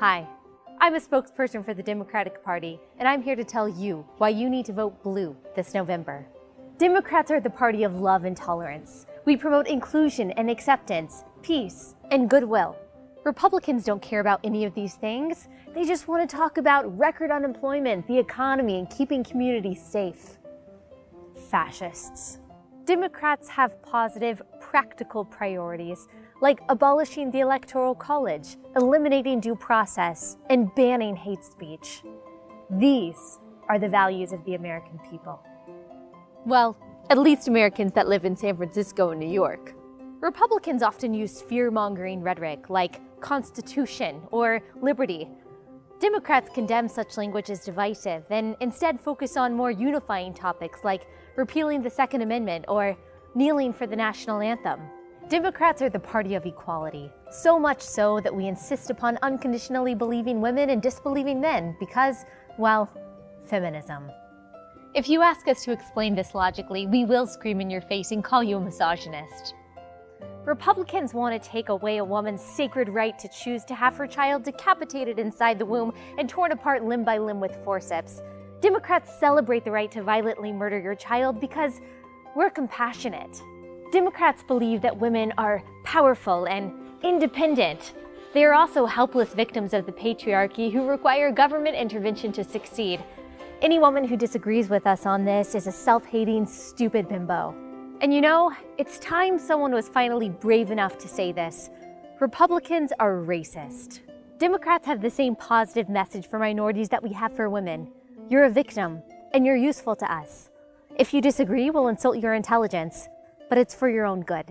Hi, I'm a spokesperson for the Democratic Party, and I'm here to tell you why you need to vote blue this November. Democrats are the party of love and tolerance. We promote inclusion and acceptance, peace, and goodwill. Republicans don't care about any of these things. They just want to talk about record unemployment, the economy, and keeping communities safe. Fascists. Democrats have positive, practical priorities like abolishing the Electoral College, eliminating due process, and banning hate speech. These are the values of the American people. Well, at least Americans that live in San Francisco and New York. Republicans often use fear mongering rhetoric like Constitution or liberty. Democrats condemn such language as divisive and instead focus on more unifying topics like repealing the Second Amendment or kneeling for the national anthem. Democrats are the party of equality, so much so that we insist upon unconditionally believing women and disbelieving men because, well, feminism. If you ask us to explain this logically, we will scream in your face and call you a misogynist. Republicans want to take away a woman's sacred right to choose to have her child decapitated inside the womb and torn apart limb by limb with forceps. Democrats celebrate the right to violently murder your child because we're compassionate. Democrats believe that women are powerful and independent. They are also helpless victims of the patriarchy who require government intervention to succeed. Any woman who disagrees with us on this is a self-hating, stupid bimbo. And you know, it's time someone was finally brave enough to say this. Republicans are racist. Democrats have the same positive message for minorities that we have for women. You're a victim, and you're useful to us. If you disagree, we'll insult your intelligence but it's for your own good.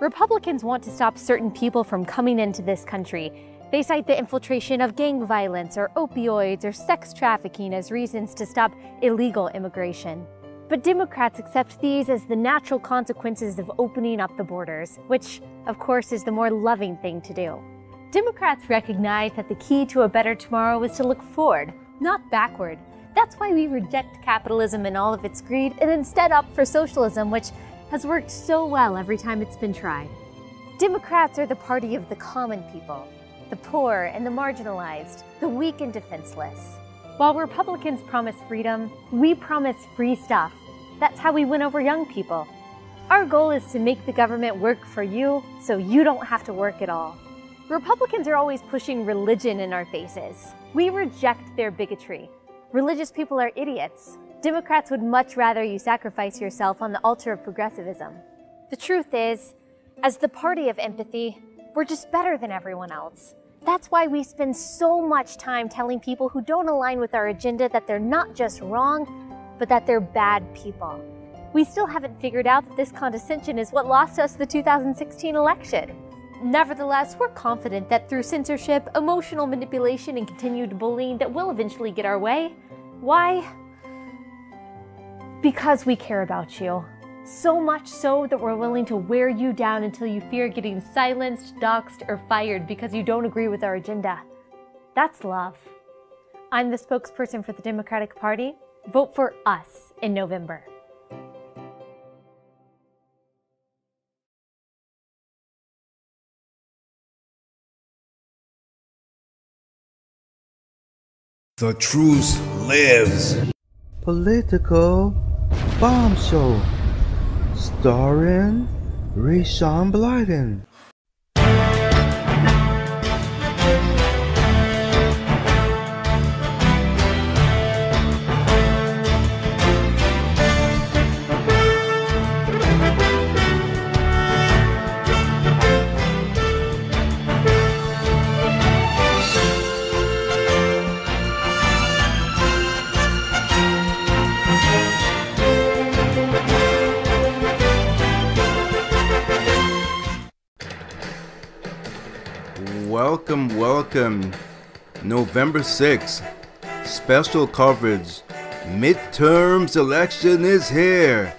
Republicans want to stop certain people from coming into this country. They cite the infiltration of gang violence or opioids or sex trafficking as reasons to stop illegal immigration. But Democrats accept these as the natural consequences of opening up the borders, which, of course, is the more loving thing to do. Democrats recognize that the key to a better tomorrow is to look forward, not backward. That's why we reject capitalism and all of its greed and instead opt for socialism, which has worked so well every time it's been tried. Democrats are the party of the common people, the poor and the marginalized, the weak and defenseless. While Republicans promise freedom, we promise free stuff. That's how we win over young people. Our goal is to make the government work for you so you don't have to work at all. Republicans are always pushing religion in our faces. We reject their bigotry. Religious people are idiots. Democrats would much rather you sacrifice yourself on the altar of progressivism. The truth is, as the party of empathy, we're just better than everyone else. That's why we spend so much time telling people who don't align with our agenda that they're not just wrong, but that they're bad people. We still haven't figured out that this condescension is what lost us the 2016 election. Nevertheless, we're confident that through censorship, emotional manipulation, and continued bullying that we'll eventually get our way. Why? Because we care about you. So much so that we're willing to wear you down until you fear getting silenced, doxxed, or fired because you don't agree with our agenda. That's love. I'm the spokesperson for the Democratic Party. Vote for us in November. The truth lives. Political bombshell starring Rayshawn Blyden. Welcome, welcome. November 6th, special coverage. Midterms election is here.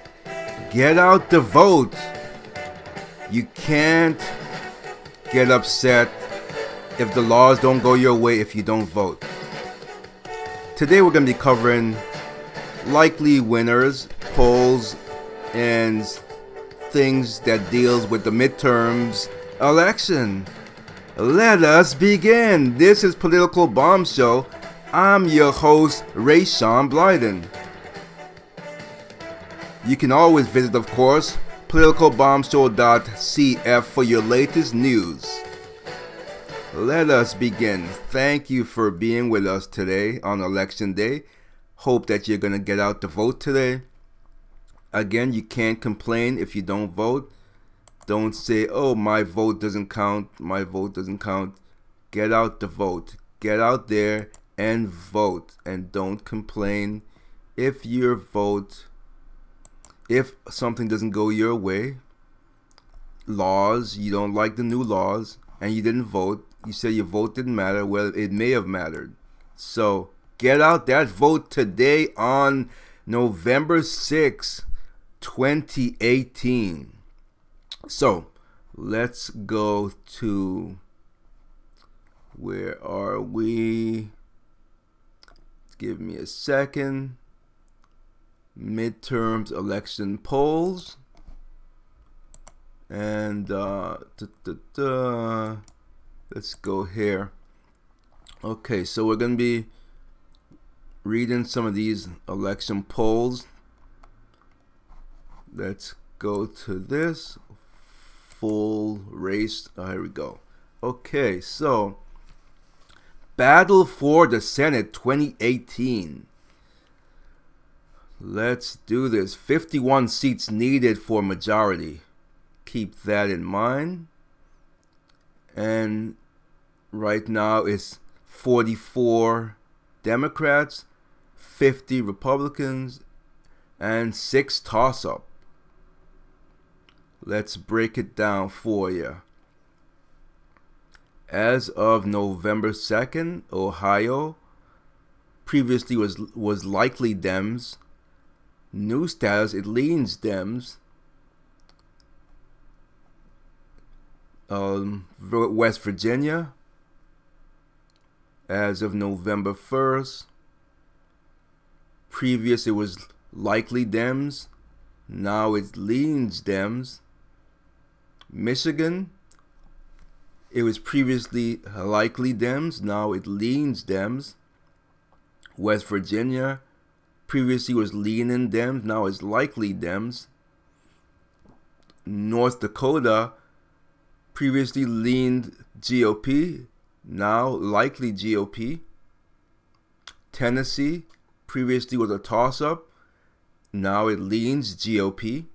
Get out the vote. You can't get upset if the laws don't go your way if you don't vote. Today we're going to be covering likely winners, polls, and things that deals with the midterms election let us begin. This is Political Bombshell. I'm your host, Rayshawn Blyden. You can always visit, of course, politicalbombshell.cf for your latest news. Let us begin. Thank you for being with us today on Election Day. Hope that you're going to get out to vote today. Again, you can't complain if you don't vote. Don't say, oh, my vote doesn't count, my vote doesn't count. Get out to vote. Get out there and vote. And don't complain if your vote, if something doesn't go your way, laws, you don't like the new laws, and you didn't vote, you say your vote didn't matter. Well, it may have mattered. So get out that vote today on November 6, 2018. So let's go to where are we? Give me a second. Midterms election polls. And uh, let's go here. Okay, so we're going to be reading some of these election polls. Let's go to this full race. Oh, here we go. Okay, so Battle for the Senate 2018. Let's do this. 51 seats needed for majority. Keep that in mind. And right now it's 44 Democrats, 50 Republicans, and 6 toss up. Let's break it down for you. As of November 2nd, Ohio previously was was likely Dems. New status, it leans Dems. Um, West Virginia, as of November 1st. Previous, it was likely Dems. Now it leans Dems. Michigan, it was previously likely Dems, now it leans Dems. West Virginia, previously was leaning Dems, now it's likely Dems. North Dakota, previously leaned GOP, now likely GOP. Tennessee, previously was a toss up, now it leans GOP.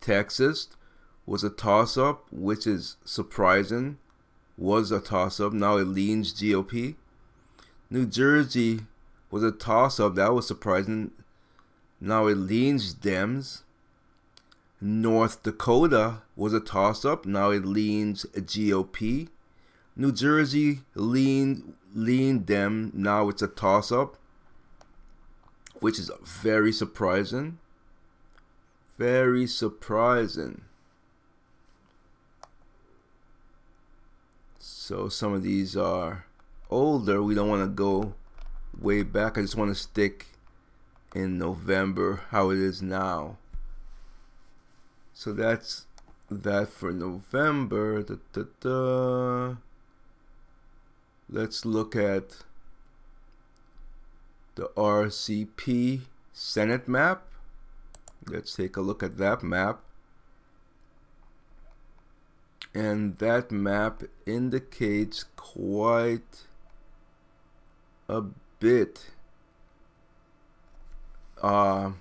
Texas, was a toss up, which is surprising. Was a toss up. Now it leans GOP. New Jersey was a toss up. That was surprising. Now it leans Dems. North Dakota was a toss up. Now it leans GOP. New Jersey leaned leaned Dem. Now it's a toss up, which is very surprising. Very surprising. So some of these are older. We don't want to go way back. I just want to stick in November how it is now. So that's that for November. Da, da, da. Let's look at the RCP Senate map. Let's take a look at that map and that map indicates quite a bit uh,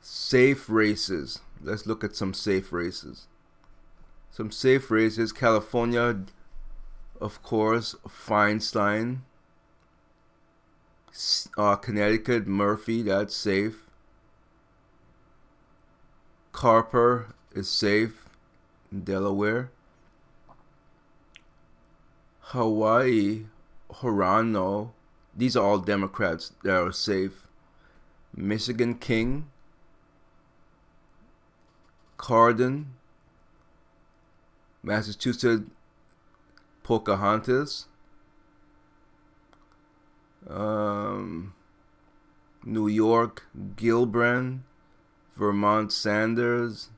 safe races. Let's look at some safe races. Some safe races California of course Feinstein uh, Connecticut Murphy that's safe. Carper is safe Delaware, Hawaii, Hirono, these are all Democrats that are safe. Michigan King, Cardin, Massachusetts Pocahontas, um, New York Gillibrand, Vermont Sanders,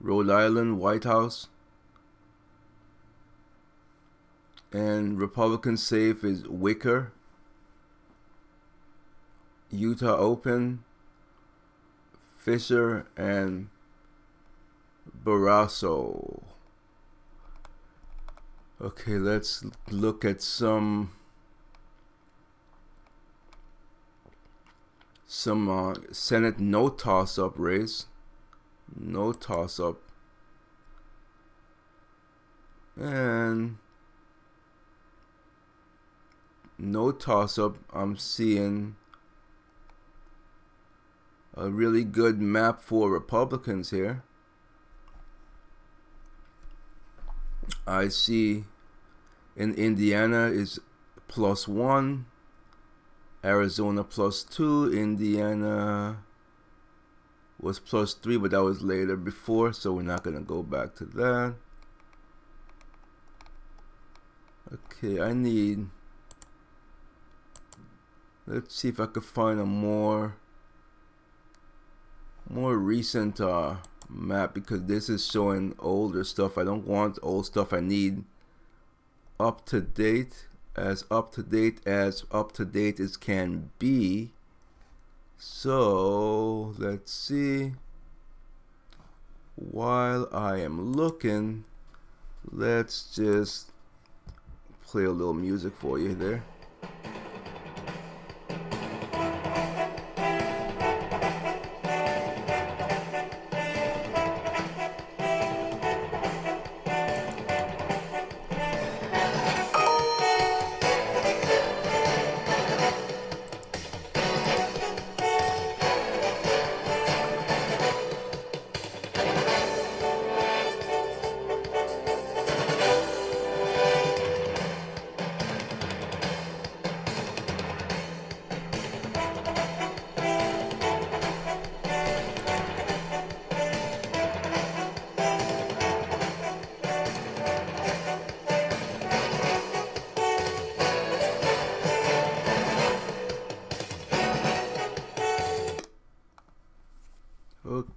Rhode Island Whitehouse. And Republican safe is Wicker. Utah Open, Fischer, and Barrasso. Okay, let's look at some some uh, Senate no toss-up race, no toss-up, and no toss-up. I'm seeing a really good map for Republicans here. I see in Indiana is plus one, Arizona plus two, Indiana was plus three, but that was later before, so we're not going to go back to that. Okay, I need, let's see if I could find a more, more recent uh, map because this is showing older stuff. I don't want old stuff. I need up to date, as up to date as up to date as can be. So let's see. While I am looking, let's just play a little music for you there.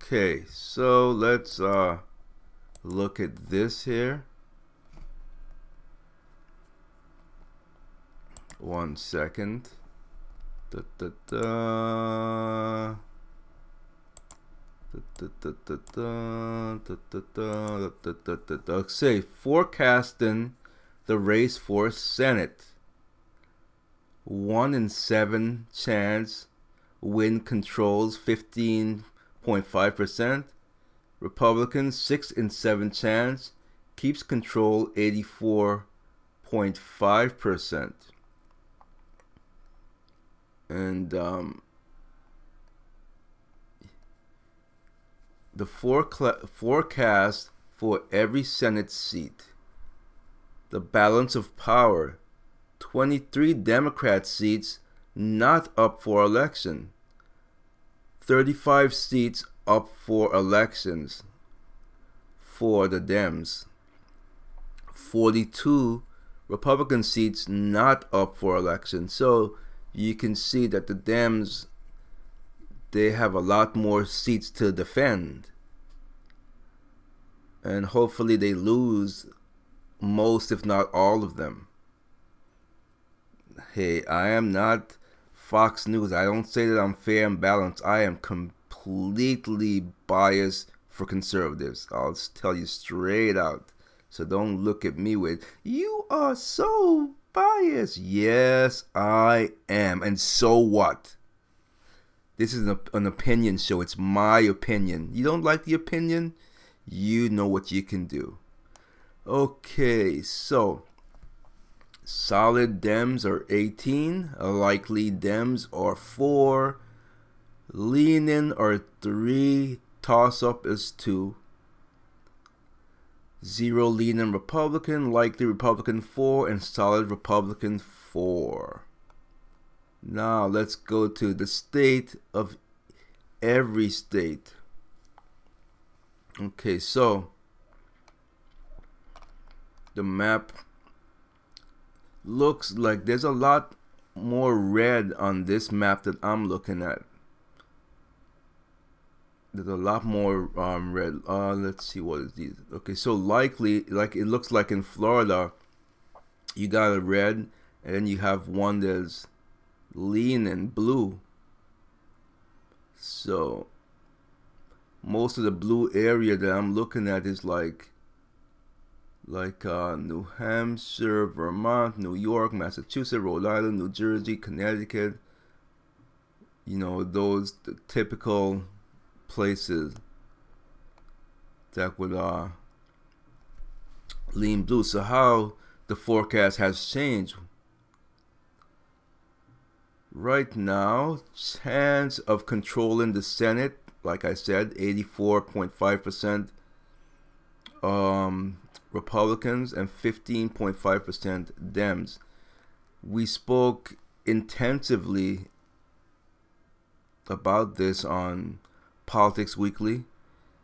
Okay, so let's uh, look at this here. One second. Da, da, da. Say forecasting the race for Senate. One in seven chance win controls 15 0.5%. Republicans, 6 in 7 chance, keeps control 84.5%. And um, the forecast for every Senate seat, the balance of power, 23 Democrat seats not up for election. 35 seats up for elections for the Dems. 42 Republican seats not up for election. So you can see that the Dems they have a lot more seats to defend. And hopefully they lose most if not all of them. Hey, I am not Fox News. I don't say that I'm fair and balanced. I am completely biased for conservatives. I'll tell you straight out. So don't look at me with, you are so biased. Yes, I am. And so what? This is an, an opinion show. It's my opinion. You don't like the opinion? You know what you can do. Okay, so Solid Dems are 18. Likely Dems are 4. Leaning are 3. Toss up is 2. Zero leaning Republican, likely Republican 4, and solid Republican 4. Now let's go to the state of every state. Okay, so the map looks like there's a lot more red on this map that I'm looking at. there's a lot more um, red. Uh, let's see what is these. Okay, so likely, like it looks like in Florida, you got a red, and then you have one that's lean and blue. So most of the blue area that I'm looking at is like like uh, New Hampshire, Vermont, New York, Massachusetts, Rhode Island, New Jersey, Connecticut. You know those typical places that would uh, lean blue. So how the forecast has changed right now, chance of controlling the Senate, like I said, 84.5% um, Republicans and 15.5% Dems. We spoke intensively about this on Politics Weekly,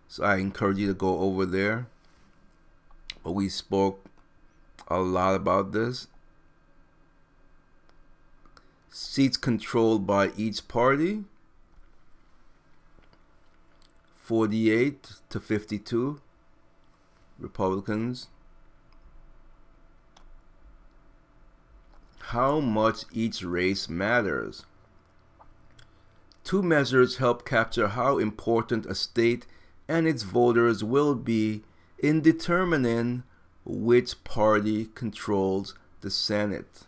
so I encourage you to go over there. But we spoke a lot about this seats controlled by each party 48 to 52 Republicans. How much each race matters. Two measures help capture how important a state and its voters will be in determining which party controls the Senate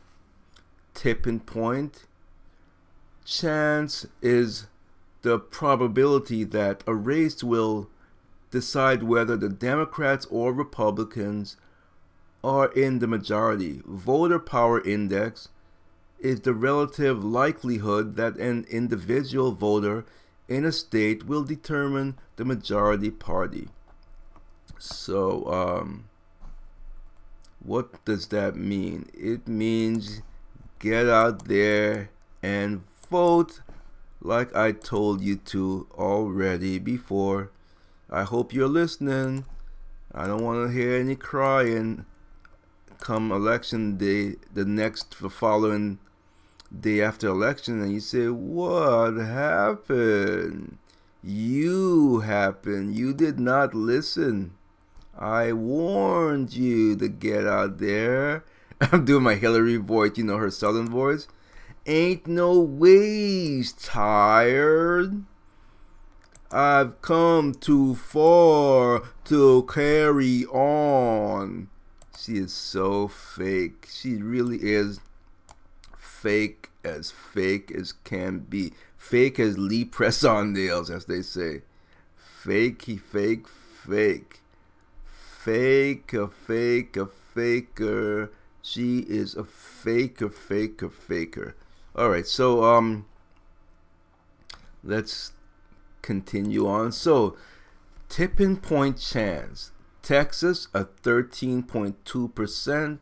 tipping point. Chance is the probability that a race will decide whether the Democrats or Republicans are in the majority. Voter power index is the relative likelihood that an individual voter in a state will determine the majority party. So, um, what does that mean? It means get out there and vote like I told you to already before. I hope you're listening. I don't want to hear any crying come election day, the next, the following day after election, and you say, What happened? You happened. You did not listen. I warned you to get out there I'm doing my Hillary voice, you know, her southern voice. Ain't no ways tired. I've come too far to carry on. She is so fake. She really is fake as fake as can be. Fake as Lee press on nails, as they say. Fake, he fake, fake. Fake, a fake, a faker. She is a faker, faker, faker. All right, so um, let's continue on. So, tipping point chance: Texas a 13.2%,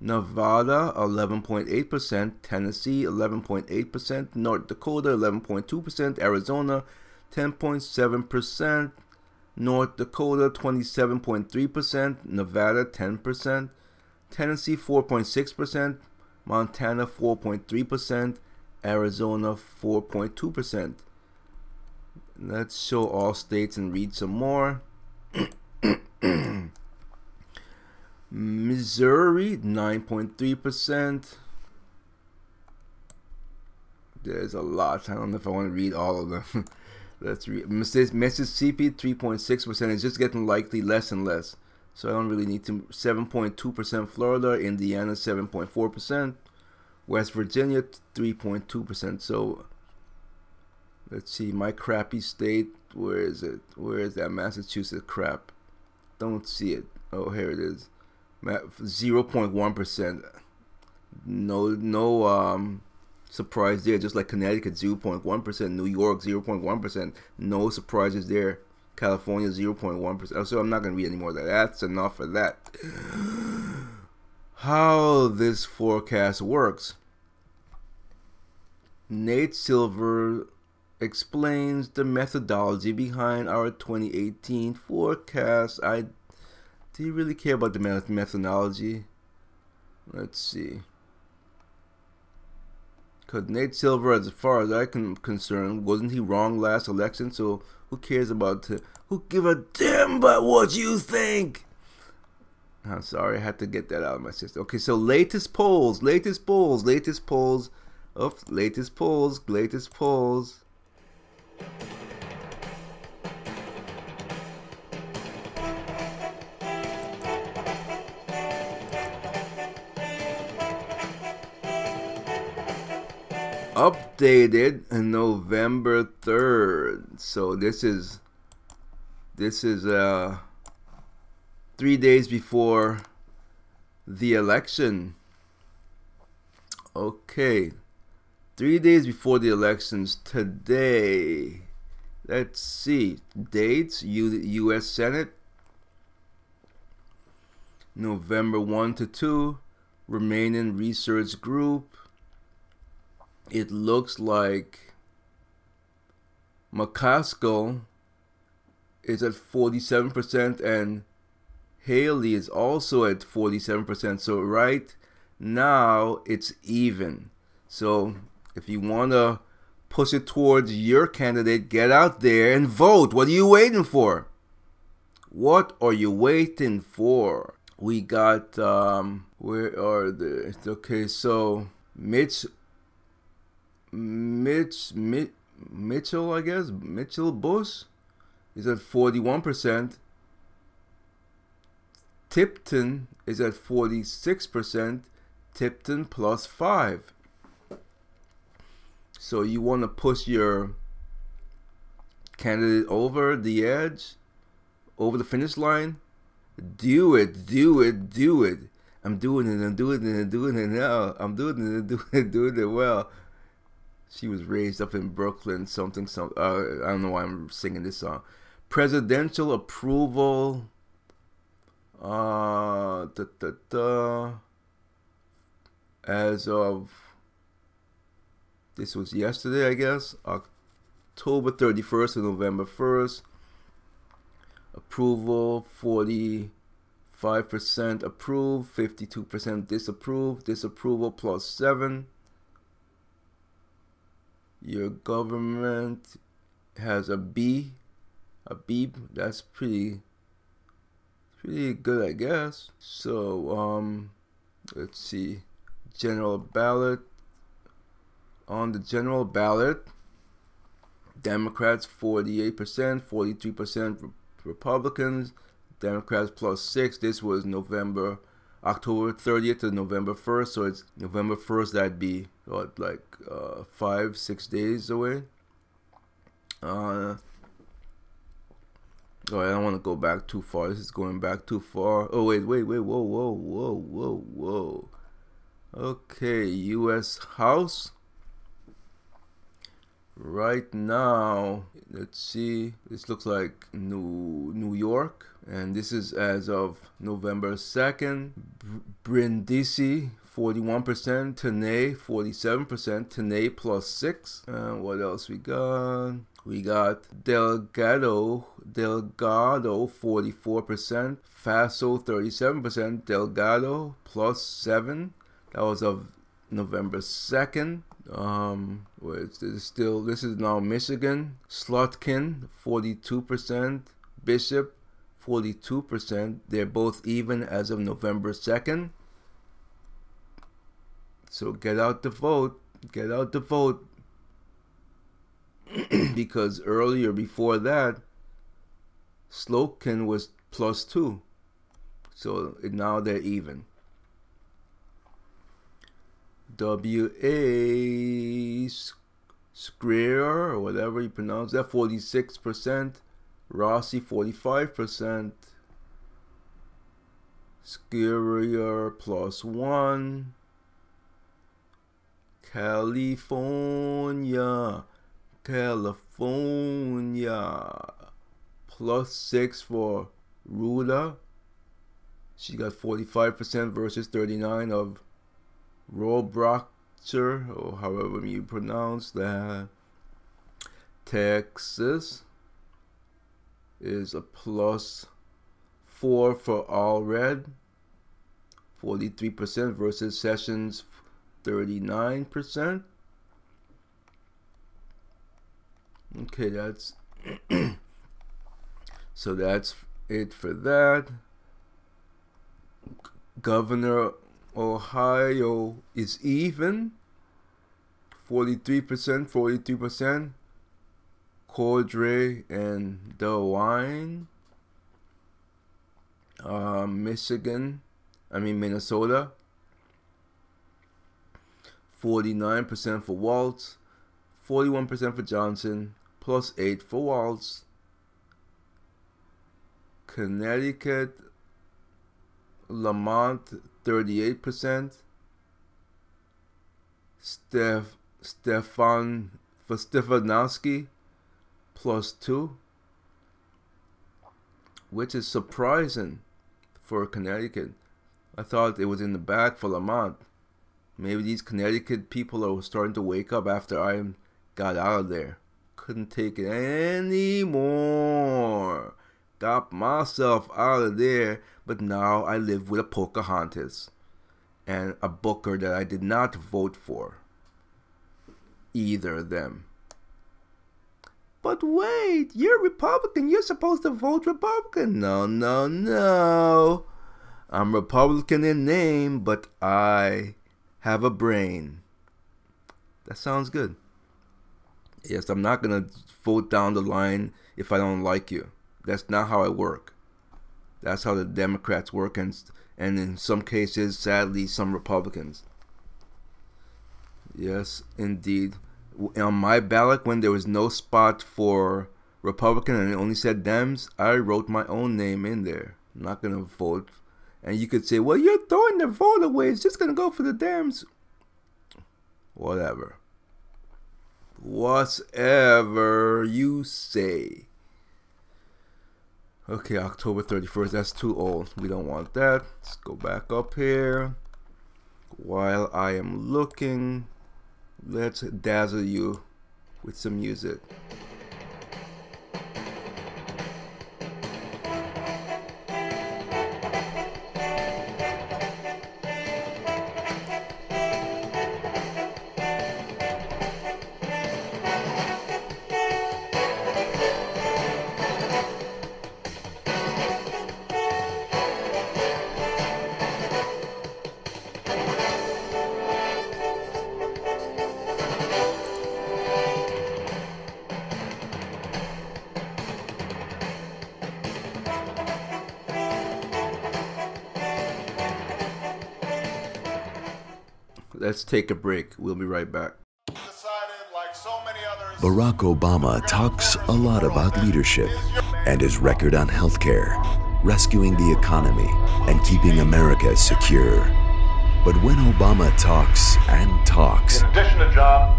Nevada 11.8%, Tennessee 11.8%, North Dakota 11.2%, Arizona 10.7%, North Dakota 27.3%, Nevada 10%, Tennessee 4.6%, Montana 4.3%, Arizona 4.2%. Let's show all states and read some more. Missouri 9.3%. There's a lot. I don't know if I want to read all of them. Let's read Mississippi 3.6%. It's just getting likely less and less so I don't really need to. 7.2% Florida, Indiana 7.4%, West Virginia 3.2%. So let's see, my crappy state. Where is it? Where is that Massachusetts crap? Don't see it. Oh, here it is. 0.1%. No, no um, surprise there. Just like Connecticut, 0.1%. New York, 0.1%. No surprises there. California 0.1%. So I'm not going to read any more of that. That's enough of that. How this forecast works. Nate Silver explains the methodology behind our 2018 forecast. I do you really care about the methodology? Let's see. Because Nate Silver, as far as I'm concerned, wasn't he wrong last election? So who cares about it? Who give a damn about what you think? I'm sorry, I had to get that out of my system. Okay, so latest polls, latest polls, latest polls, of latest polls, latest polls. Updated November 3rd. So this is this is uh 3 days before the election. Okay. 3 days before the elections today. Let's see. Dates U- US Senate November 1 to 2 Remington Research Group it looks like McCaskill is at 47% and Hawley is also at 47%. So right now it's even. So if you want to push it towards your candidate, get out there and vote. What are you waiting for? What are you waiting for? We got um where are the okay, so Mitch Mitch, Mitch Mitchell, I guess Mitchell Bush is at forty one percent. Tipton is at forty six percent. Tipton plus five. So you want to push your candidate over the edge, over the finish line. Do it, do it, do it. I'm doing it, I'm doing it, I'm doing it now. I'm doing it, I'm doing it, doing it well she was raised up in Brooklyn, something, some. Uh, I don't know why I'm singing this song. Presidential approval. Uh, da, da, da, as of this was yesterday, I guess, October 31st to November 1st. Approval 45% approved, 52% disapprove. Disapproval plus 7 your government has a B, a B. That's pretty, pretty good, I guess. So, um, let's see, general ballot. On the general ballot, Democrats 48%, 43% Republicans, Democrats plus six. This was November October 30th to November 1st. So it's November 1st, that'd be what, like uh, five, six days away. Uh, oh, I don't want to go back too far. This is going back too far. Oh, wait, wait, wait. Whoa, whoa, whoa, whoa, whoa. Okay, U.S. House. Right now, let's see. This looks like New New York and this is as of November 2nd. Brindisi 41%, Tenney 47%, Tenney plus 6. And what else we got? We got Delgado, Delgado 44%, Faso 37%, Delgado plus 7. That was of November 2nd. Um, is still this is now Michigan. Slotkin 42%, Bishop 42%. They're both even as of November 2nd. So get out the vote. Get out the vote. because earlier, before that, Slotkin was plus two. So now they're even. W A Square or whatever you pronounce that, 46%. Rossi 45%. Scarier plus 1. California. California. Plus 6 for Rouda. She got 45% versus 39 of Rohrbruchter, or however you pronounce that, Texas is a plus 4 for Allred, 43% versus Sessions 39%. Okay, that's so that's it for that. Governor Ohio is even 43%, 43%. Cordray and DeWine. Uh, Michigan, I mean Minnesota. 49% for Walz, 41% for Johnson, plus 8 for Walz. Connecticut, Lamont, 38%. Steph, Stefan for Stefanowski, plus 2, which is surprising for Connecticut. I thought it was in the bag for Lamont. Maybe these Connecticut people are starting to wake up after I got out of there. Couldn't take it anymore. Got myself out of there, but now I live with a Pocahontas and a Booker that I did not vote for. Either of them. But wait, you're Republican. You're supposed to vote Republican. No, no, no. I'm Republican in name, but I have a brain. That sounds good. Yes, I'm not going to vote down the line if I don't like you. That's not how I work. That's how the Democrats work, and, and in some cases, sadly, some Republicans. Yes, indeed. On my ballot, when there was no spot for Republican and it only said Dems, I wrote my own name in there. I'm not going to vote and you could say, well, you're throwing the vote away. It's just going to go for the Dems. Whatever. Whatever you say. Okay, October 31st. That's too old. We don't want that. Let's go back up here. While I am looking, let's dazzle you with some music. Take a break. We'll be right back. Barack Obama talks a lot about leadership and his record on healthcare, rescuing the economy, and keeping America secure. But when Obama talks and talks, in addition to John,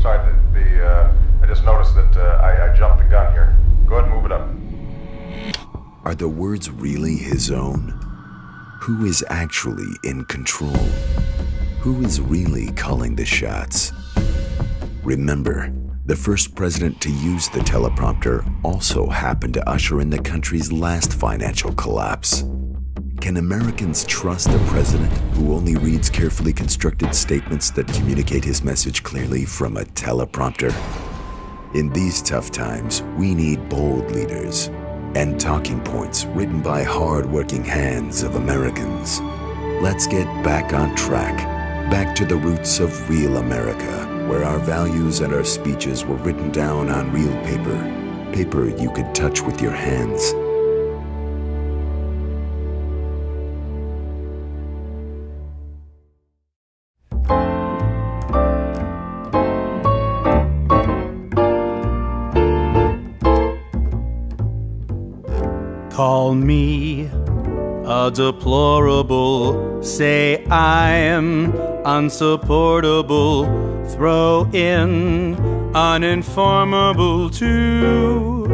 sorry, the, the uh, I just noticed that uh, I, I jumped the gun here. Go ahead and move it up. Are the words really his own? Who is actually in control? Who is really calling the shots? Remember, the first president to use the teleprompter also happened to usher in the country's last financial collapse. Can Americans trust a president who only reads carefully constructed statements that communicate his message clearly from a teleprompter? In these tough times, we need bold leaders and talking points written by hard-working hands of Americans. Let's get back on track back to the roots of real America, where our values and our speeches were written down on real paper, paper you could touch with your hands. Call me a deplorable, say I'm unsupportable, throw in uninformable too.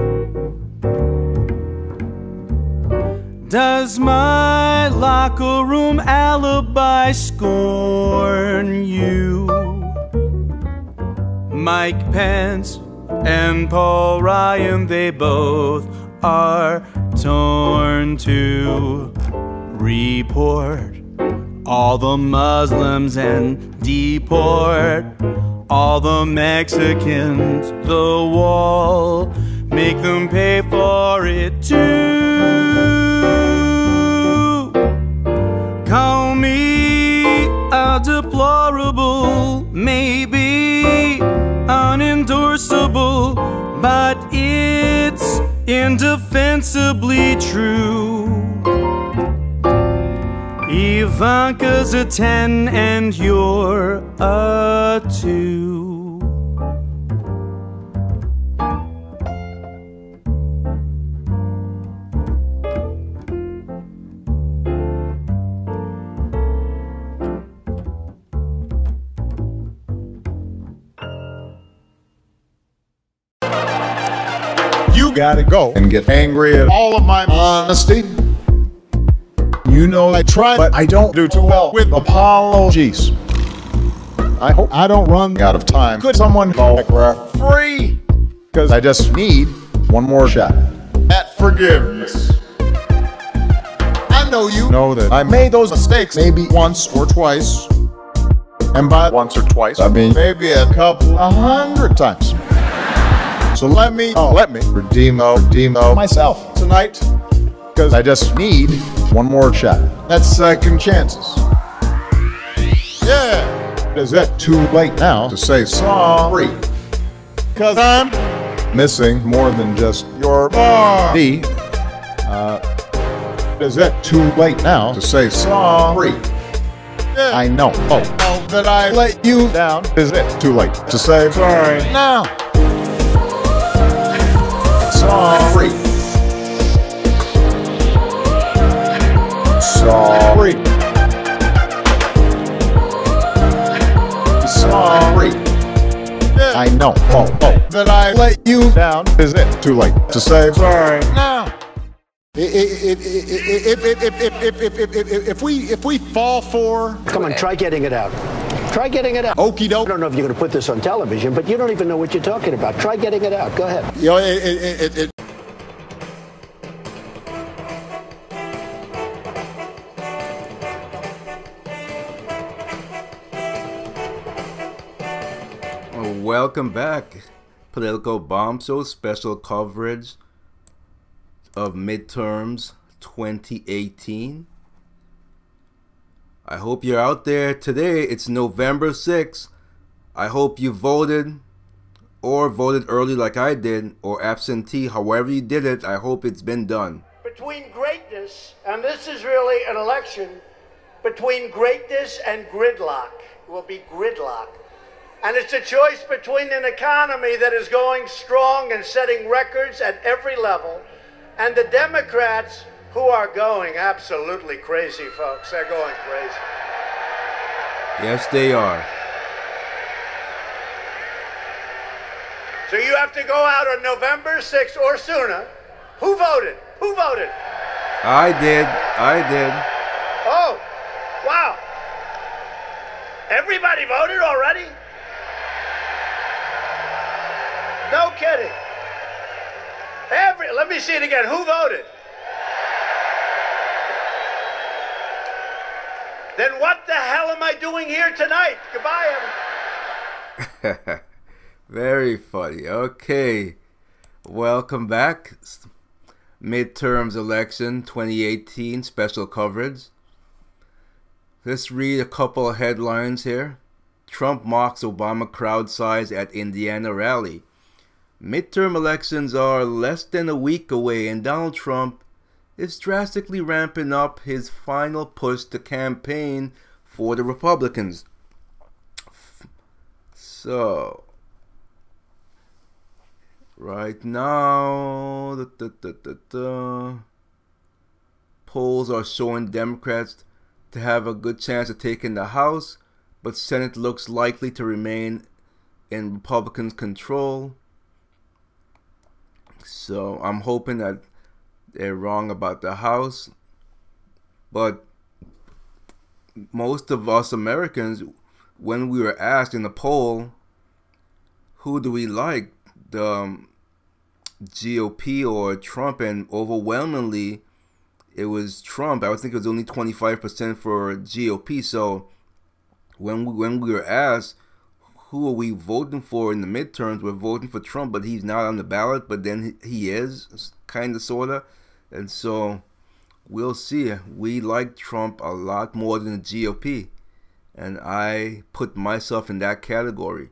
Does my locker room alibi scorn you? Mike Pence and Paul Ryan, they both are torn to report all the Muslims and deport all the Mexicans the wall. Make them pay for it too. Call me a deplorable, maybe unendorsable, but it's indefensibly true. Ivanka's a 10 and you're a 2. You gotta go and get angry at all of my honesty. You know I try, but I don't do too well with apologies. I hope I don't run out of time. Could someone call a referee? Because I just need one more shot at forgiveness. I know you know that I made those mistakes maybe once or twice. And by once or twice, I mean maybe a couple, a hundred times. So let me, oh, let me redeem, oh, redeem oh, myself tonight. Because I just need one more shot. That's second chances. Yeah. Is it too late now to say sorry? Because I'm missing more than just your body. Uh, is it too late now to say sorry? Yeah. I know. Oh, oh, that I let you down. Is it too late to say sorry now? Sorry. Sorry. Sorry. Yeah. I know. Oh, oh. That I let you down. Is it too late to say sorry now? If we if we fall for come on, try getting it out. Try getting it out. Okie doke. I don't know if you're going to put this on television, but you don't even know what you're talking about. Try getting it out. Go ahead. You know, it, it, it, Welcome back. Political Bomb special coverage of midterms 2018. I hope you're out there today. It's November 6th. I hope you voted or voted early like I did or absentee. However you did it, I hope it's been done. between greatness, and this is really an election between greatness and gridlock. It will be gridlock. And it's a choice between an economy that is going strong and setting records at every level, and the Democrats who are going absolutely crazy, folks. They're going crazy. Yes, they are. So you have to go out on November 6th or sooner. Who voted? Who voted? I did. I did. Oh, wow. Everybody voted already? No kidding. Every let me see it again. Who voted? Then what the hell am I doing here tonight? Goodbye. Very funny. Okay. Welcome back. Midterms election 2018 special coverage. Let's read a couple of headlines here. Trump mocks Obama crowd size at Indiana rally. Midterm elections are less than a week away, and Donald Trump is drastically ramping up his final push to campaign for the Republicans. So, right now, da, da, da, polls are showing Democrats to have a good chance of taking the House, but Senate looks likely to remain in Republicans' control. So I'm hoping that they're wrong about the House. But most of us Americans, when we were asked in the poll, who do we like, the um, GOP or Trump, and overwhelmingly it was Trump. I would think it was only 25% for GOP. So when we, when we were asked who are we voting for in the midterms? We're voting for Trump, but he's not on the ballot, but then he is, kind of, sort of. And so we'll see. We like Trump a lot more than the GOP. And I put myself in that category.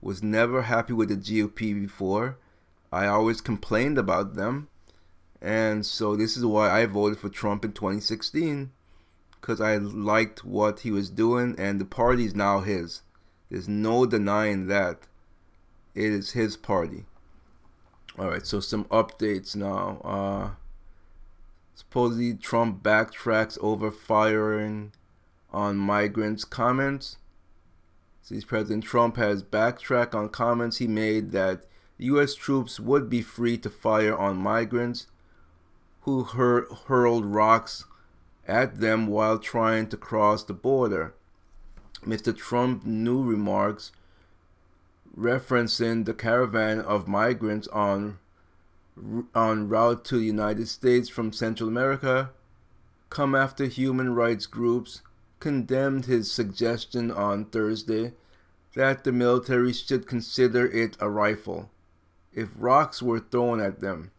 Was never happy with the GOP before. I always complained about them. And so this is why I voted for Trump in 2016 because I liked what he was doing, and the party is now his. There's no denying that. It is his party. All right, so some updates now. Uh, supposedly, Trump backtracks over firing on migrants' comments. See, President Trump has backtracked on comments he made that U.S. troops would be free to fire on migrants who hur- hurled rocks at them while trying to cross the border. Mr. Trump new remarks referencing the caravan of migrants on on route to the United States from Central America come after human rights groups condemned his suggestion on Thursday that the military should consider it a rifle if rocks were thrown at them.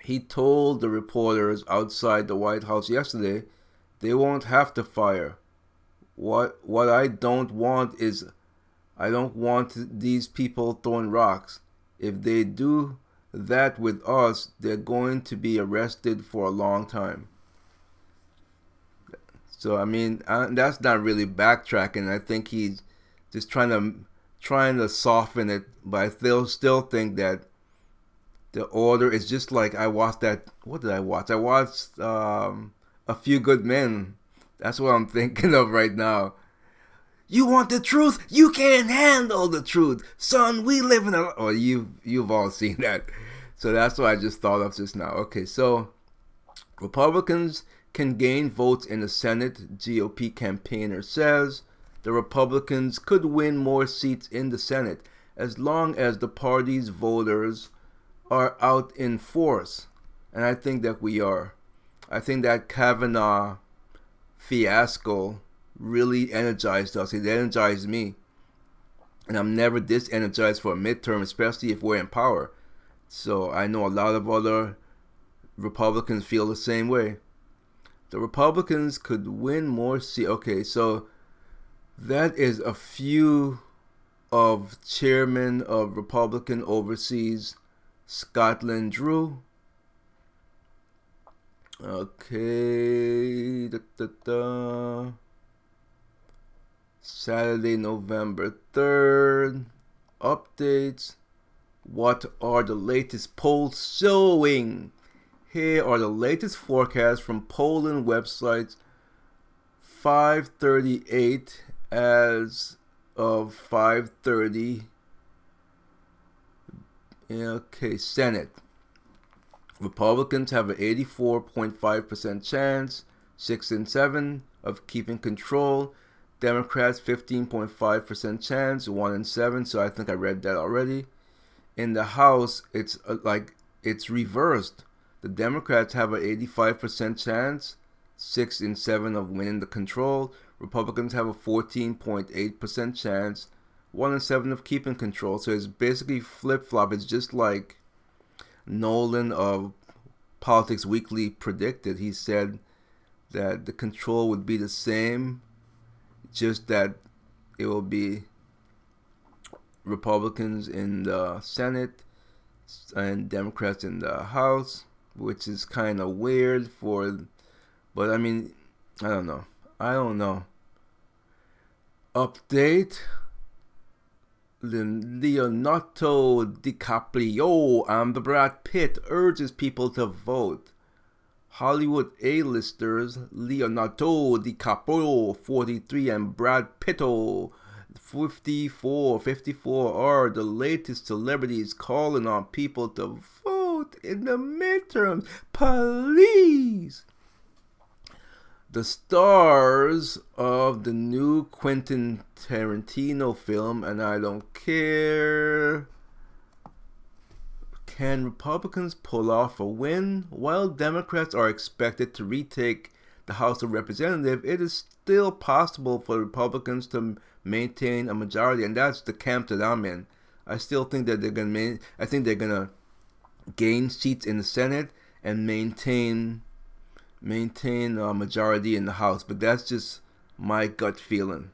He told the reporters outside the White House yesterday they won't have to fire. What what I don't want is I don't want these people throwing rocks. If they do that with us, they're going to be arrested for a long time. So I mean, that's not really backtracking. I think he's just trying to trying to soften it, but I still still think that the order is just like I watched that. What did I watch? I watched um, a few good men. That's what I'm thinking of right now. You want the truth? You can't handle the truth, son. We live in a. Oh, you you've all seen that. So that's what I just thought of just now. Okay, so Republicans can gain votes in the Senate. GOP campaigner says the Republicans could win more seats in the Senate as long as the party's voters are out in force. And I think that we are. I think that Kavanaugh fiasco really energized us. It energized me. And I'm never this energized for a midterm, especially if we're in power. So I know a lot of other Republicans feel the same way. The Republicans could win more seats. Okay, so that is a few of chairman of Republican overseas Scotland Drew. Okay. Da, da, da. Saturday, November 3rd. Updates. What are the latest polls showing? Here are the latest forecasts from polling websites 538 as of 530 Okay, Senate. Republicans have an 84.5% chance, 6 and 7 of keeping control. Democrats 15.5% chance, 1 and 7, so I think I read that already. In the House, it's uh, like it's reversed. The Democrats have an 85% chance, 6 and 7 of winning the control. Republicans have a 14.8% chance, one and seven of keeping control. So it's basically flip flop. It's just like Nolan of Politics Weekly predicted. He said that the control would be the same, just that it will be Republicans in the Senate and Democrats in the House, which is kind of weird for, but I mean, I don't know. I don't know. Update Leonardo DiCaprio and Brad Pitt urges people to vote. Hollywood A-listers Leonardo DiCaprio, 43, and Brad Pitt, 54, 54 are the latest celebrities calling on people to vote in the midterms. Please the stars of the new Quentin Tarantino film, and I don't care. Can Republicans pull off a win? While Democrats are expected to retake the House of Representatives, it is still possible for Republicans to maintain a majority, and that's the camp that I'm in. I still think that they're gonna. I think they're gonna gain seats in the Senate and maintain maintain a majority in the House. But that's just my gut feeling.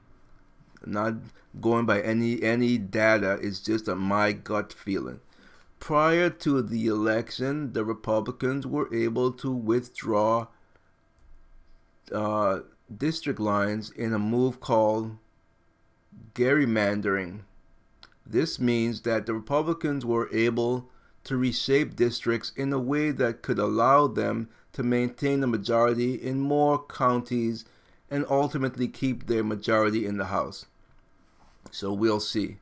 Not going by any any data. It's just a my gut feeling. Prior to the election, the Republicans were able to withdraw uh, district lines in a move called gerrymandering. This means that the Republicans were able to reshape districts in a way that could allow them to maintain a majority in more counties and ultimately keep their majority in the House. So we'll see.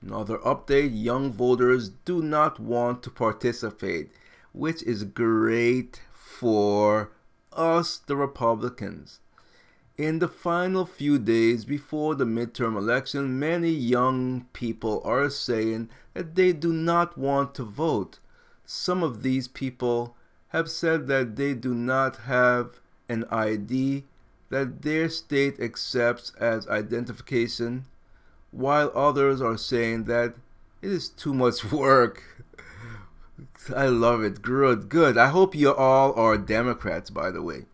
Another update young voters do not want to participate, which is great for us, the Republicans. In the final few days before the midterm election, many young people are saying that they do not want to vote. Some of these people have said that they do not have an ID that their state accepts as identification, while others are saying that it is too much work. I love it. Good, good. I hope you all are Democrats, by the way.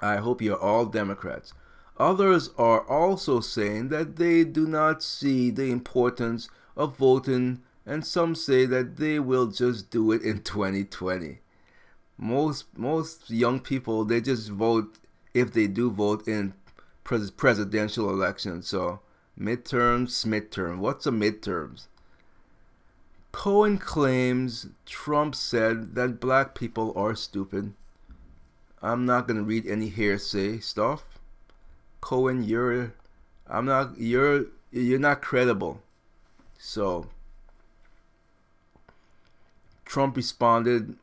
I hope you're all Democrats. Others are also saying that they do not see the importance of voting, and some say that they will just do it in 2020. Most most young people they just vote if they do vote in pres- presidential elections. So midterms, midterm. What's a midterms? Cohen claims Trump said that black people are stupid. I'm not gonna read any hearsay stuff. Cohen, you're I'm not you're you're not credible. So Trump responded,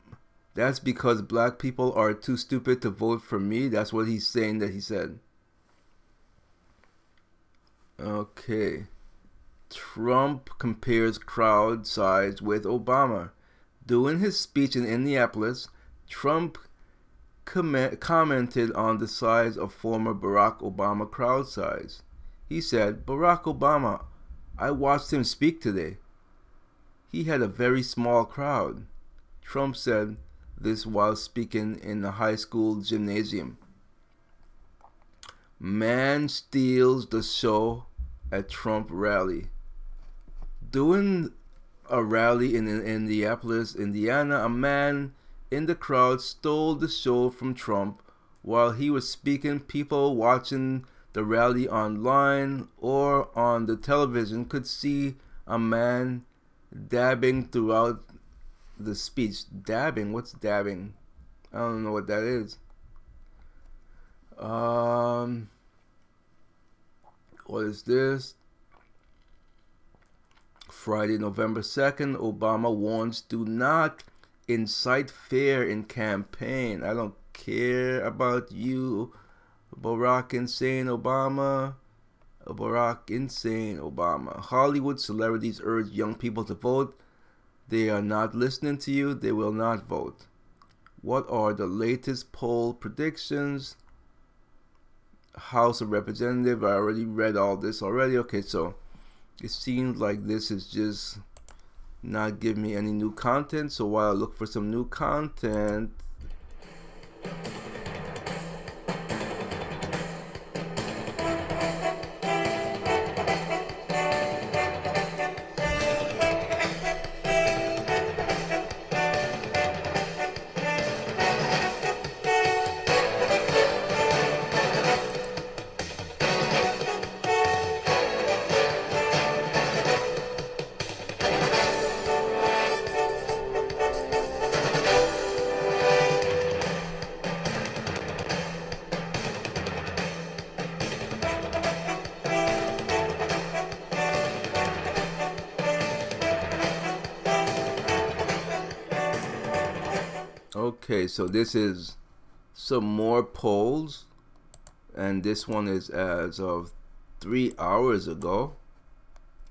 That's because black people are too stupid to vote for me. That's what he's saying that he said. Okay. Trump compares crowd size with Obama. During his speech in Indianapolis, Trump com- commented on the size of former Barack Obama crowd size. He said, Barack Obama, I watched him speak today. He had a very small crowd. Trump said this while speaking in a high school gymnasium. Man steals the show at Trump rally. Doing a rally in Indianapolis, Indiana, a man in the crowd stole the show from Trump while he was speaking. People watching the rally online or on the television could see a man dabbing throughout the speech. Dabbing? What's dabbing? I don't know what that is. Um, what is this? Friday, November 2nd, Obama warns do not incite fear in campaign. I don't care about you, Barack Insane Obama. Barack Insane Obama. Hollywood celebrities urge young people to vote. They are not listening to you. They will not vote. What are the latest poll predictions? House of Representative. I already read all this already. Okay, so it seems like this is just not giving me any new content so while I look for some new content Okay, so this is some more polls, and this one is as of three hours ago.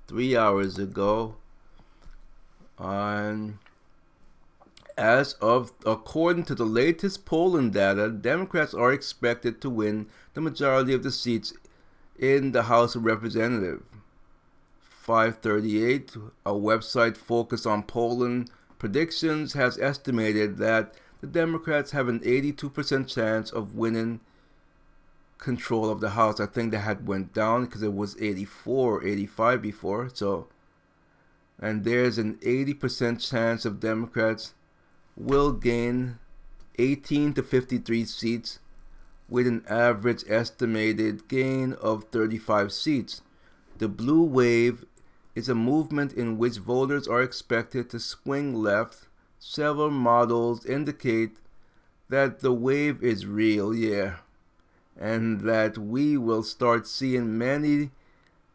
Three hours ago, on As of according to the latest polling data, Democrats are expected to win the majority of the seats in the House of Representatives. 538, a website focused on polling predictions, has estimated that the Democrats have an 82% chance of winning control of the House. I think that had went down because it was 84 85 before. So, and there's an 80% chance of Democrats will gain 18 to 53 seats with an average estimated gain of 35 seats. The blue wave is a movement in which voters are expected to swing left. Several models indicate that the wave is real, yeah, and that we will start seeing many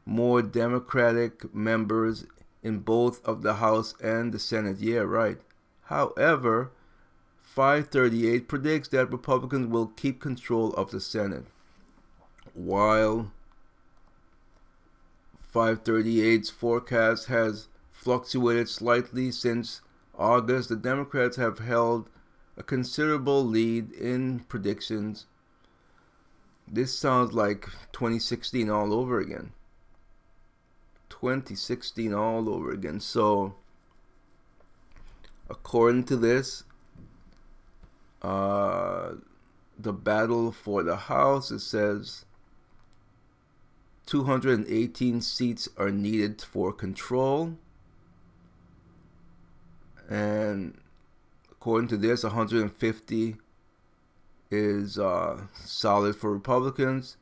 more Democratic members in both of the House and the Senate. Yeah, right. However, 538 predicts that Republicans will keep control of the Senate, while 538's forecast has fluctuated slightly since August. The Democrats have held a considerable lead in predictions. This sounds like 2016 all over again. 2016 all over again. So, according to this, uh, the battle for the House, it says 218 seats are needed for control. And according to this, 150 is uh, solid for Republicans,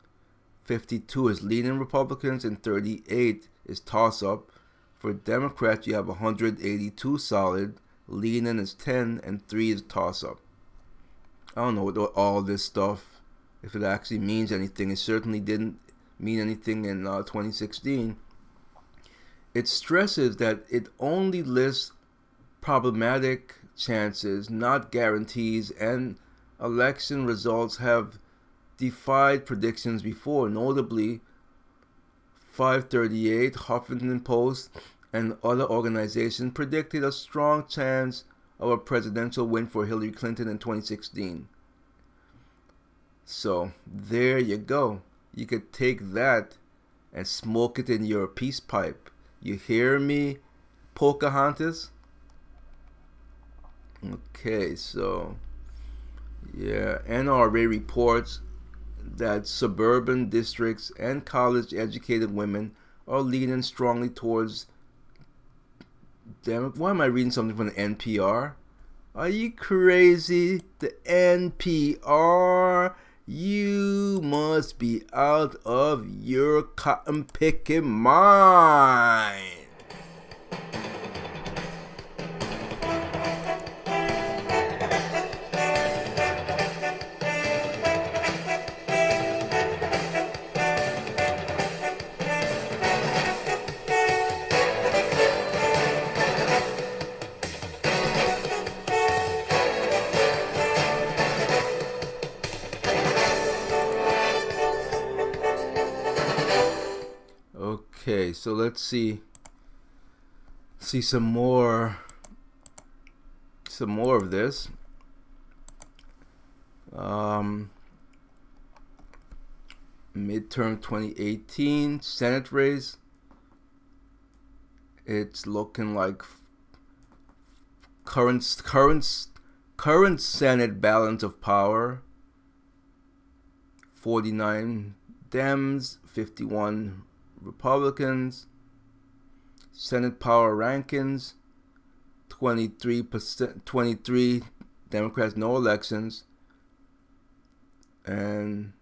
52 is leaning Republicans, and 38 is toss up. For Democrats, you have 182 solid, leaning is 10, and 3 is toss up. I don't know what all this stuff, if it actually means anything. It certainly didn't mean anything in uh, 2016. It stresses that it only lists problematic chances, not guarantees, and election results have defied predictions before, notably 538, Huffington Post, and other organizations predicted a strong chance of a presidential win for Hillary Clinton in 2016. So, there you go. You could take that and smoke it in your peace pipe. You hear me, Pocahontas? Okay, so yeah, NPR reports that suburban districts and college educated women are leaning strongly towards them. Why am I reading something from the NPR? Are you crazy? The NPR? You must be out of your cotton picking mind. So let's see see some more some more of this. Um, midterm 2018 Senate race. It's looking like current current current Senate balance of power. 49 Dems, 51 Republicans. Senate power rankings 23%, 23 Democrats, no elections. And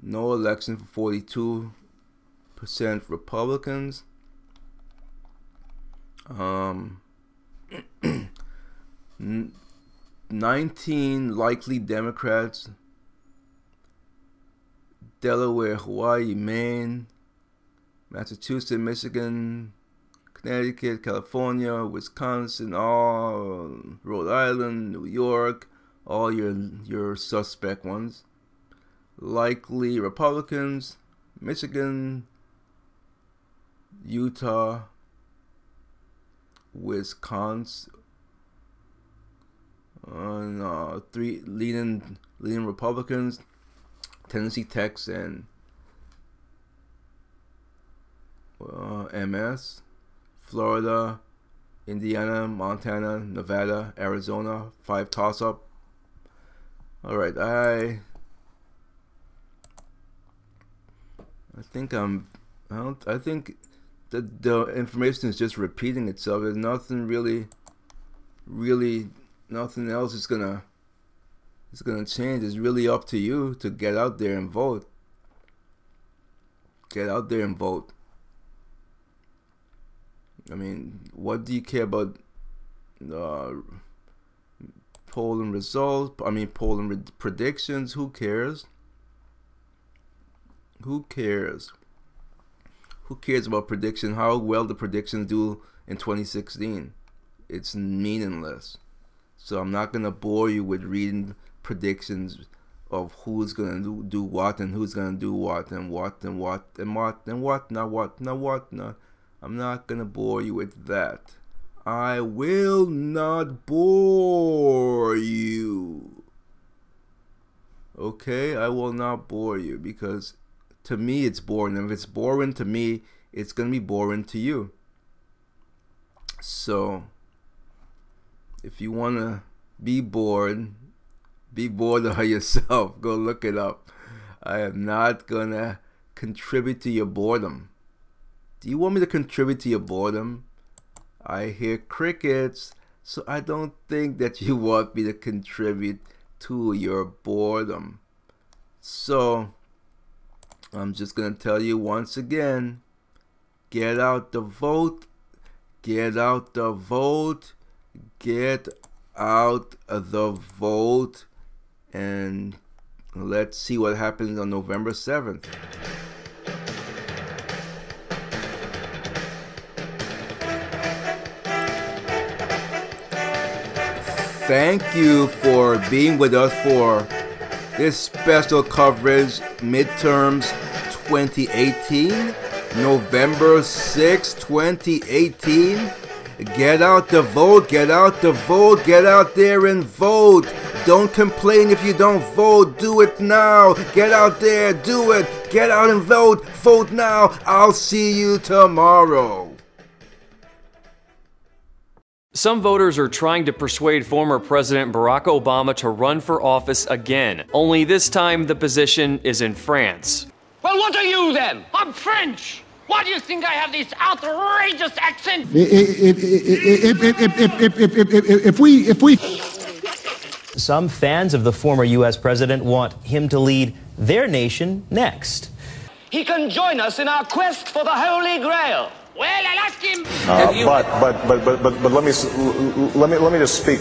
no election for 42% Republicans. Um, 19 likely Democrats. Delaware, Hawaii, Maine, Massachusetts, Michigan, Connecticut, California, Wisconsin, all Rhode Island, New York, all your your suspect ones. Likely Republicans, Michigan, Utah, Wisconsin, uh, three leading leading Republicans, Tennessee Texas, and uh, MS, Florida, Indiana, Montana, Nevada, Arizona, five toss up. All right, I I think I'm I don't I think the the information is just repeating itself. There's nothing really really nothing else is gonna is gonna change. It's really up to you to get out there and vote. Get out there and vote. I mean, what do you care about uh, polling results? I mean, polling re- predictions. Who cares? Who cares? Who cares about prediction? How well the predictions do in 2016? It's meaningless. So I'm not gonna bore you with reading predictions of who's gonna do, do what and who's gonna do what and what and what and what and what not what not what not. I'm not gonna bore you with that. I will not bore you. Okay, I will not bore you because to me it's boring. If it's boring to me, it's gonna be boring to you. So if you wanna be bored, be bored of yourself. Go look it up. I am not gonna contribute to your boredom. Do you want me to contribute to your boredom? I hear crickets, so I don't think that you want me to contribute to your boredom. So, I'm just going to tell you once again get out the vote, get out the vote, get out the vote, and let's see what happens on November 7th. Thank you for being with us for this special coverage midterms 2018 november 6 2018 get out the vote get out the vote get out there and vote. Don't complain if you don't vote do it now. Get out there do it. Get out and vote vote now. I'll see you tomorrow Some voters are trying to persuade former President Barack Obama to run for office again, only this time the position is in France. Well, what are you then? I'm French. Why do you think I have this outrageous accent? If, we, if we. Some fans of the former U.S. president want him to lead their nation next. He can join us in our quest for the Holy Grail. Well, I'll ask him. Uh, but, but, but, but, but, but let me, let me, let me just speak.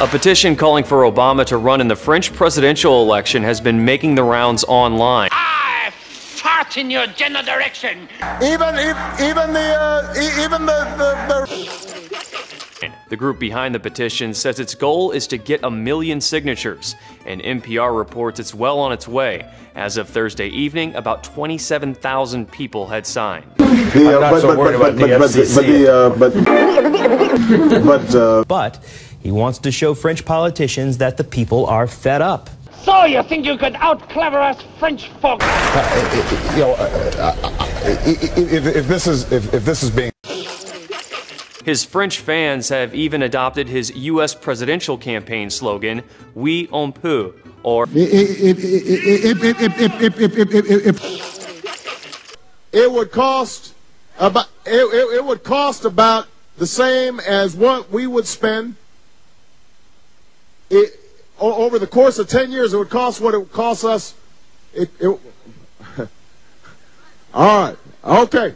A petition calling for Obama to run in the French presidential election has been making the rounds online. I fart in your general direction. Even, if, even the, uh, even the, the, the. The group behind the petition says its goal is to get a million signatures, and NPR reports it's well on its way. As of Thursday evening, about 27,000 people had signed. The, uh, but, so but, but, but, but, the, uh, but, but, uh, but he wants to show French politicians that the people are fed up. So you think you could out clever us French folk? Uh, you know, if, if this is if, if this is being his French fans have even adopted his U.S. presidential campaign slogan, Oui on peut, or it would cost about it, it, it, would cost about the same as what we would spend it, over the course of 10 years it would cost what it would cost us it, all right okay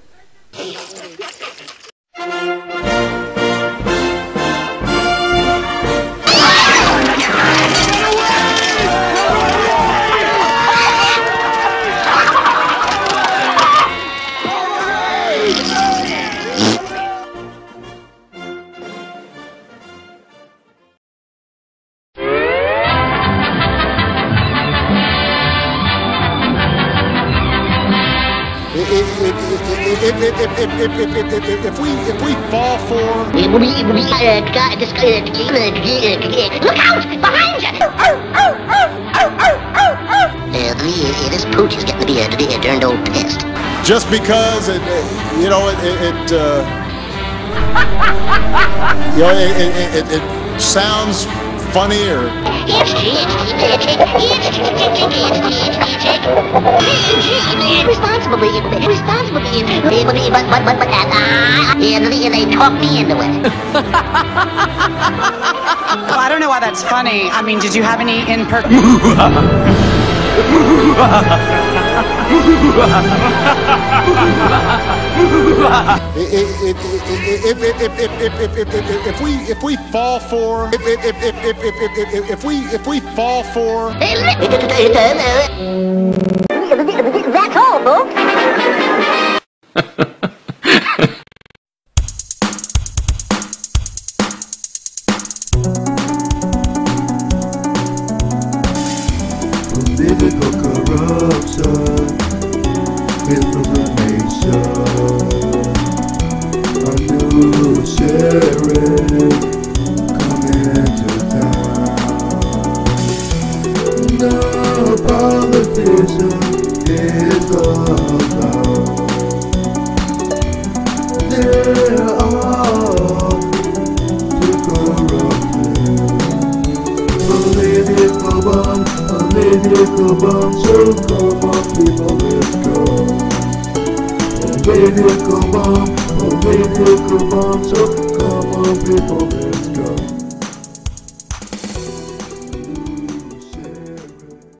if, if, if, if, if, if, if, if, if we if we fall for It will be, it will be, uh, uh, uh, uh, uh, look out! Behind you! Uh, uh, this pooch is getting to be a, to be a darned old pest. just because it, uh, you know it it, it uh, you know it, it, it, it sounds funny or Responsibly, responsibly, but, but, but, but, uh, yeah, they talk me into it. Well, I don't know why that's funny. I mean, did you have any in per? If we if we fall for if if if if if if we if we fall for that's all, folks.